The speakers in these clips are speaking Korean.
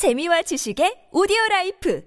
재미와 지식의 오디오 라이프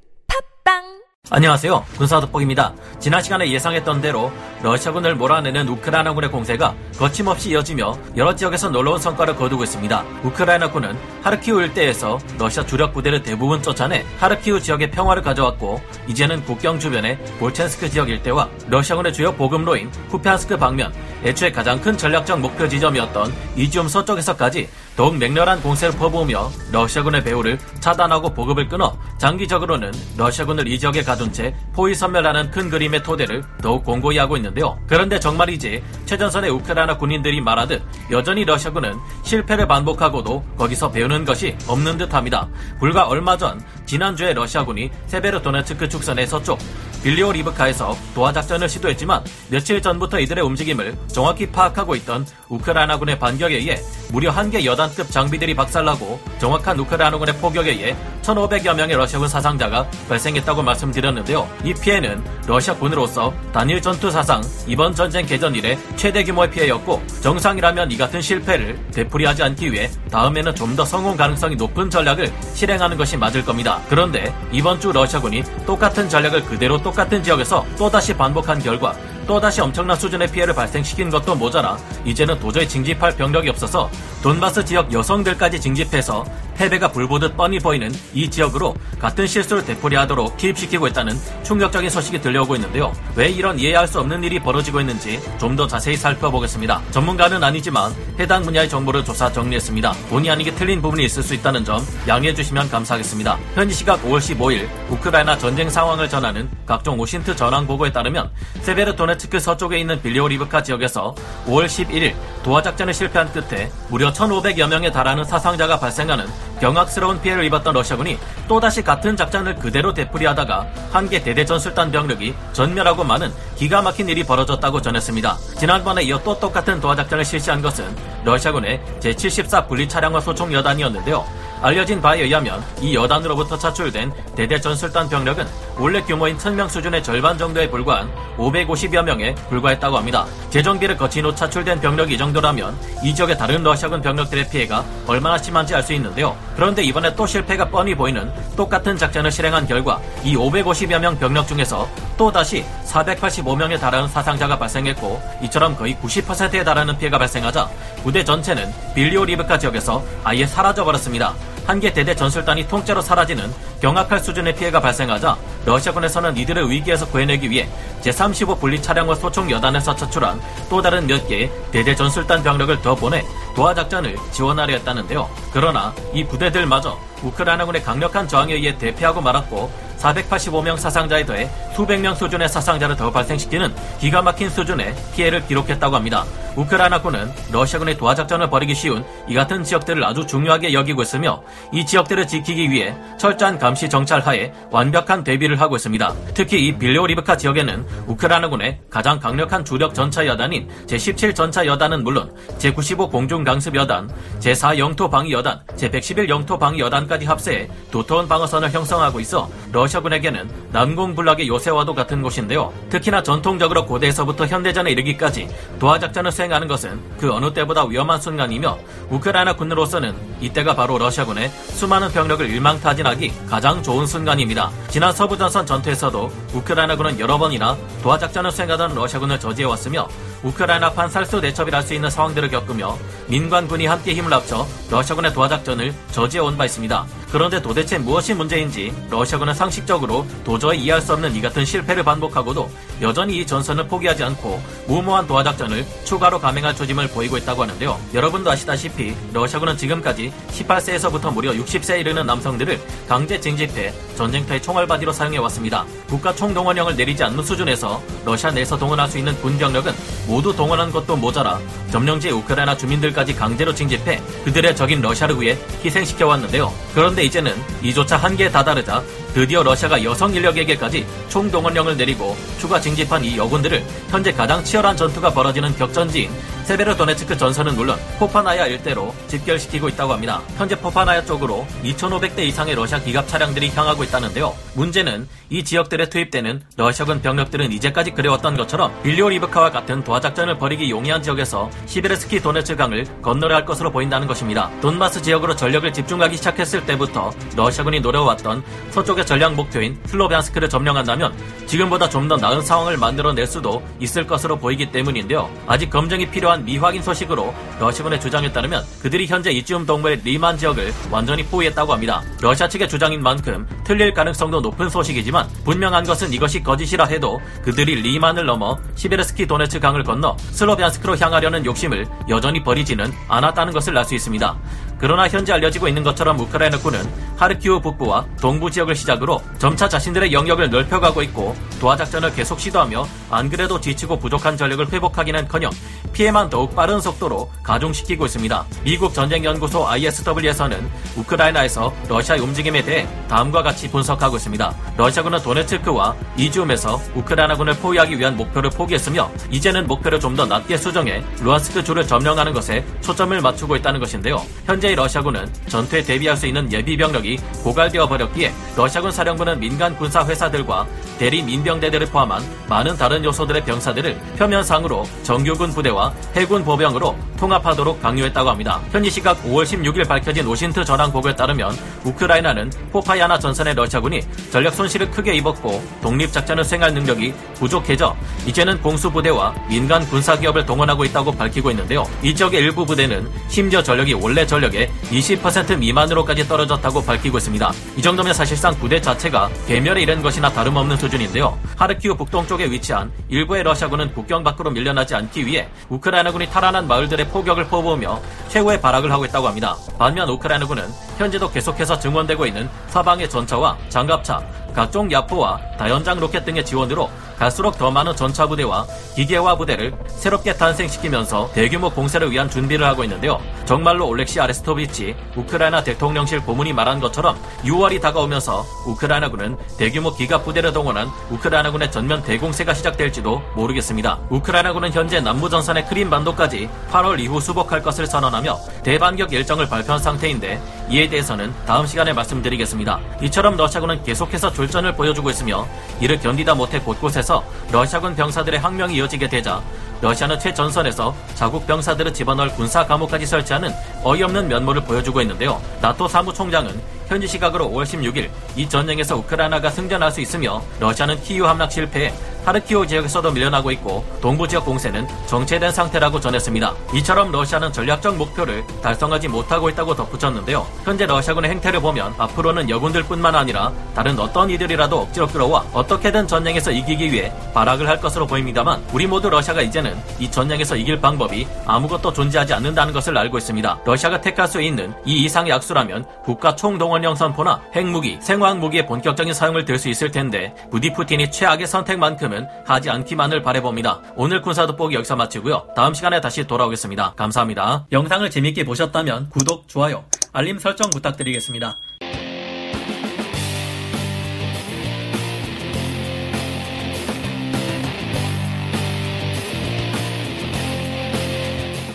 팝빵 안녕하세요. 군사돋보기입니다. 지난 시간에 예상했던 대로 러시아군을 몰아내는 우크라이나군의 공세가 거침없이 이어지며 여러 지역에서 놀라운 성과를 거두고 있습니다. 우크라이나군은 하르키우 일대에서 러시아 주력 부대를 대부분 쫓아내 하르키우 지역의 평화를 가져왔고 이제는 국경 주변의 볼첸스크 지역 일대와 러시아군의 주요 보급로인 쿠피안스크 방면 애초에 가장 큰 전략적 목표 지점이었던 이지움 서쪽에서까지 더욱 맹렬한 공세를 퍼부으며 러시아군의 배후를 차단하고 보급을 끊어 장기적으로는 러시아군을 이 지역에 가둔 채 포위 선멸하는 큰 그림의 토대를 더욱 공고히 하고 있는데요. 그런데 정말이지 최전선의 우크라이나 군인들이 말하듯 여전히 러시아군은 실패를 반복하고도 거기서 배우는 것이 없는 듯합니다. 불과 얼마 전 지난주에 러시아군이 세베르도네츠크 축선의 서쪽 빌리오 리브카에서 도하 작전을 시도했지만 며칠 전부터 이들의 움직임을 정확히 파악하고 있던 우크라이나군의 반격에 의해 무려 한 개 여단 급 장비들이 박살나고 정확한 우크라이나군의 포격에 의해 1,500여 명의 러시아군 사상자가 발생했다고 말씀드렸는데요. 이 피해는 러시아군으로서 단일 전투 사상 이번 전쟁 개전 이래 최대 규모의 피해였고 정상이라면 이 같은 실패를 되풀이하지 않기 위해 다음에는 좀 더 성공 가능성이 높은 전략을 실행하는 것이 맞을 겁니다. 그런데 이번 주 러시아군이 똑같은 전략을 그대로 똑같은 지역에서 또다시 반복한 결과 또다시 엄청난 수준의 피해를 발생시킨 것도 모자라 이제는 도저히 징집할 병력이 없어서 돈바스 지역 여성들까지 징집해서 패배가 불보듯 뻔히 보이는 이 지역으로 같은 실수를 되풀이하도록 투입시키고 있다는 충격적인 소식이 들려오고 있는데요. 왜 이런 이해할 수 없는 일이 벌어지고 있는지 좀 더 자세히 살펴보겠습니다. 전문가는 아니지만 해당 분야의 정보를 조사 정리했습니다. 본의 아니게 틀린 부분이 있을 수 있다는 점 양해해 주시면 감사하겠습니다. 현지 시각 5월 15일 우크라이나 전쟁 상황을 전하는 각종 오신트 전황 보고에 따르면 세베르 도네츠크 서쪽에 있는 빌리오 리브카 지역에서 5월 11일 도하 작전을 실패한 끝에 무려 1,500여 명에 달하는 사상자가 발생하는 경악스러운 피해를 입었던 러시아군이 또다시 같은 작전을 그대로 되풀이하다가 한개 대대 전술단 병력이 전멸하고 많은 기가 막힌 일이 벌어졌다고 전했습니다. 지난번에 이어 또 똑같은 도하 작전을 실시한 것은 러시아군의 제74 분리 차량화 소총 여단이었는데요. 알려진 바에 의하면 이 여단으로부터 차출된 대대 전술단 병력은 원래 규모인 1000명 수준의 절반 정도에 불과한 550여 명에 불과했다고 합니다. 재정비를 거친 후 차출된 병력이 이 정도라면 이 지역의 다른 러시아군 병력들의 피해가 얼마나 심한지 알 수 있는데요. 그런데 이번에 또 실패가 뻔히 보이는 똑같은 작전을 실행한 결과 이 550여 명 병력 중에서 또다시 485명에 달하는 사상자가 발생했고 이처럼 거의 90%에 달하는 피해가 발생하자 부대 전체는 빌리오 리브카 지역에서 아예 사라져버렸습니다. 한개 대대 전술단이 통째로 사라지는 경악할 수준의 피해가 발생하자 러시아군에서는 이들을 위기에서 구해내기 위해 제35 분리 차량과 소총 여단에서 차출한 또 다른 몇 개의 대대 전술단 병력을 더 보내 도하 작전을 지원하려 했다는데요. 그러나 이 부대들마저 우크라이나군의 강력한 저항에 의해 대피하고 말았고 485명 사상자에 더해 수백 명 수준의 사상자를 더 발생시키는 기가 막힌 수준의 피해를 기록했다고 합니다. 우크라이나군은 러시아군의 도하 작전을 벌이기 쉬운 이 같은 지역들을 아주 중요하게 여기고 있으며 이 지역들을 지키기 위해 철저한 감시 정찰 하에 완벽한 대비를 하고 있습니다. 특히 이 빌레오리브카 지역에는 우크라이나군의 가장 강력한 주력 전차 여단인 제17 전차 여단은 물론 제95 공중 강습 여단, 제4 영토 방위 여단, 제111 영토 방위 여단까지 합세해 두터운 방어선을 형성하고 있어 러시아 군에게는 난공불락의 요새와도 같은 곳인데요. 특히나 전통적으로 고대에서부터 현대전에 이르기까지 도하 작전을 수행하는 것은 그 어느 때보다 위험한 순간이며 우크라이나 군으로서는 이때가 바로 러시아군의 수많은 병력을 일망타진하기 가장 좋은 순간입니다. 지난 서부전선 전투에서도 우크라이나군은 여러 번이나 도하 작전을 수행하던 러시아군을 저지해왔으며 우크라이나판 살수 대첩이랄 수 있는 상황들을 겪으며 민관군이 함께 힘을 합쳐 러시아군의 도하 작전을 저지해온 바 있습니다. 그런데 도대체 무엇이 문제인지 러시아군은 상식적으로 도저히 이해할 수 없는 이 같은 실패를 반복하고도 여전히 이 전선을 포기하지 않고 무모한 도하 작전을 추가로 감행할 조짐을 보이고 있다고 하는데요. 여러분도 아시다시피 러시아군은 지금까지 18세에서부터 무려 60세에 이르는 남성들을 강제 징집해 전쟁터의 총알바디로 사용해왔습니다. 국가 총동원령을 내리지 않는 수준에서 러시아 내에서 동원할 수 있는 군병력은 모두 동원한 것도 모자라 점령지 우크라이나 주민들까지 강제로 징집해 그들의 적인 러시아를 위해 희생시켜 왔는데요. 그런데 이제는 이조차 한계에 다다르자 드디어 러시아가 여성 인력에게까지 총동원령을 내리고 추가 징집한 이 여군들을 현재 가장 치열한 전투가 벌어지는 격전지인 세베르 도네츠크 전선은 물론 포파나야 일대로 집결시키고 있다고 합니다. 현재 포파나야 쪽으로 2,500대 이상의 러시아 기갑 차량들이 향하고 있다는데요. 문제는 이 지역들에 투입되는 러시아군 병력들은 이제까지 그래왔던 것처럼 빌리오 리브카와 같은 도하작전을 벌이기 용이한 지역에서 시베르스키 도네츠 강을 건너려 할 것으로 보인다는 것입니다. 돈바스 지역으로 전력을 집중하기 시작했을 때부터 러시아군이 노려왔던 서쪽의 전략 목표인 슬로비안스크를 점령한다면 지금보다 좀 더 나은 상황을 만들어낼 수도 있을 것으로 보이기 때문인데요. 아직 검증이 필요한 미확인 소식으로 러시아군의 주장에 따르면 그들이 현재 이쯤 동부의 리만 지역을 완전히 포위했다고 합니다. 러시아 측의 주장인 만큼 틀릴 가능성도 높은 소식이지만 분명한 것은 이것이 거짓이라 해도 그들이 리만을 넘어 시베르스키 도네츠 강을 건너 슬로비안스크로 향하려는 욕심을 여전히 버리지는 않았다는 것을 알 수 있습니다. 그러나 현재 알려지고 있는 것처럼 우크라이나군은 하르키우 북부와 동부 지역을 시작으로 점차 자신들의 영역을 넓혀가고 있고 도하작전을 계속 시도하며 안 그래도 지치고 부족한 전력을 회복하기는커녕 피해만 더욱 빠른 속도로 가중시키고 있습니다. 미국 전쟁연구소 ISW에서는 우크라이나에서 러시아의 움직임에 대해 다음과 같이 분석하고 있습니다. 러시아군은 도네츠크와 이지움에서 우크라이나군을 포위하기 위한 목표를 포기했으며 이제는 목표를 좀 더 낮게 수정해 루안스크 주를 점령하는 것에 초점을 맞추고 있다는 것인데요. 현재 의 러시아군은 전투에 대비할 수 있는 예비 병력이 고갈되어 버렸기에 러시아군 사령부는 민간 군사 회사들과 대리 민병대들을 포함한 많은 다른 요소들의 병사들을 표면상으로 정규군 부대와 해군 보병으로 통합하도록 강요했다고 합니다. 현지 시각 5월 16일 밝혀진 오신트 전황복에 따르면 우크라이나는 포파야나 전선의 러시아군이 전력 손실을 크게 입었고 독립작전을 수행할 능력이 부족해져 이제는 공수부대와 민간 군사기업을 동원하고 있다고 밝히고 있는데요. 이 지역의 일부 부대는 심지어 전력이 원래 전력의 20% 미만으로까지 떨어졌다고 밝히고 있습니다. 이 정도면 사실상 부대 자체가 괴멸에 이른 것이나 다름없는 수준인데요. 하르키우 북동쪽에 위치한 일부의 러시아군은 국경 밖으로 밀려나지 않기 위해 우크라이나군이 탈환한 마을들의 포격을 퍼부으며 최후의 발악을 하고 있다고 합니다. 반면 우크라이나군은 현재도 계속해서 증원되고 있는 사방의 전차와 장갑차, 각종 야포와 다연장 로켓 등의 지원으로 갈수록 더 많은 전차 부대와 기계화 부대를 새롭게 탄생시키면서 대규모 공세를 위한 준비를 하고 있는데요. 정말로 올렉시 아레스토비치 우크라이나 대통령실 고문이 말한 것처럼 6월이 다가오면서 우크라이나군은 대규모 기갑 부대를 동원한 우크라이나군의 전면 대공세가 시작될지도 모르겠습니다. 우크라이나군은 현재 남부 전선의 크림 반도까지 8월 이후 수복할 것을 선언하며 대반격 일정을 발표한 상태인데 이에 대해서는 다음 시간에 말씀드리겠습니다. 이처럼 러시아군은 계속해서 졸전을 보여주고 있으며 이를 견디다 못해 곳곳에서 러시아군 병사들의 항명이 이어지게 되자 러시아는 최전선에서 자국 병사들을 집어넣을 군사 감옥까지 설치하는 어이없는 면모를 보여주고 있는데요. 나토 사무총장은 현지 시각으로 5월 16일 이 전쟁에서 우크라이나가 승전할 수 있으며 러시아는 키유 함락 실패에 하르키오 지역에서도 밀려나고 있고 동부 지역 공세는 정체된 상태라고 전했습니다. 이처럼 러시아는 전략적 목표를 달성하지 못하고 있다고 덧붙였는데요. 현재 러시아군의 행태를 보면 앞으로는 여군들뿐만 아니라 다른 어떤 이들이라도 억지로 끌어와 어떻게든 전쟁에서 이기기 위해 발악을 할 것으로 보입니다만 우리 모두 러시아가 이제는 이 전쟁에서 이길 방법이 아무것도 존재하지 않는다는 것을 알고 있습니다. 러시아가 택할 수 있는 이 이상의 악수라면 국가 총동원령 선포나 핵무기, 생화학 무기의 본격적인 사용을 들 수 있을 텐데 부디 푸틴이 최악의 선택만큼 는 하지 않기만을 바래봅니다. 오늘 군사 돋보기 여기서 마치고요. 다음 시간에 다시 돌아오겠습니다. 감사합니다. 영상을 재밌게 보셨다면 구독, 좋아요, 알림 설정 부탁드리겠습니다.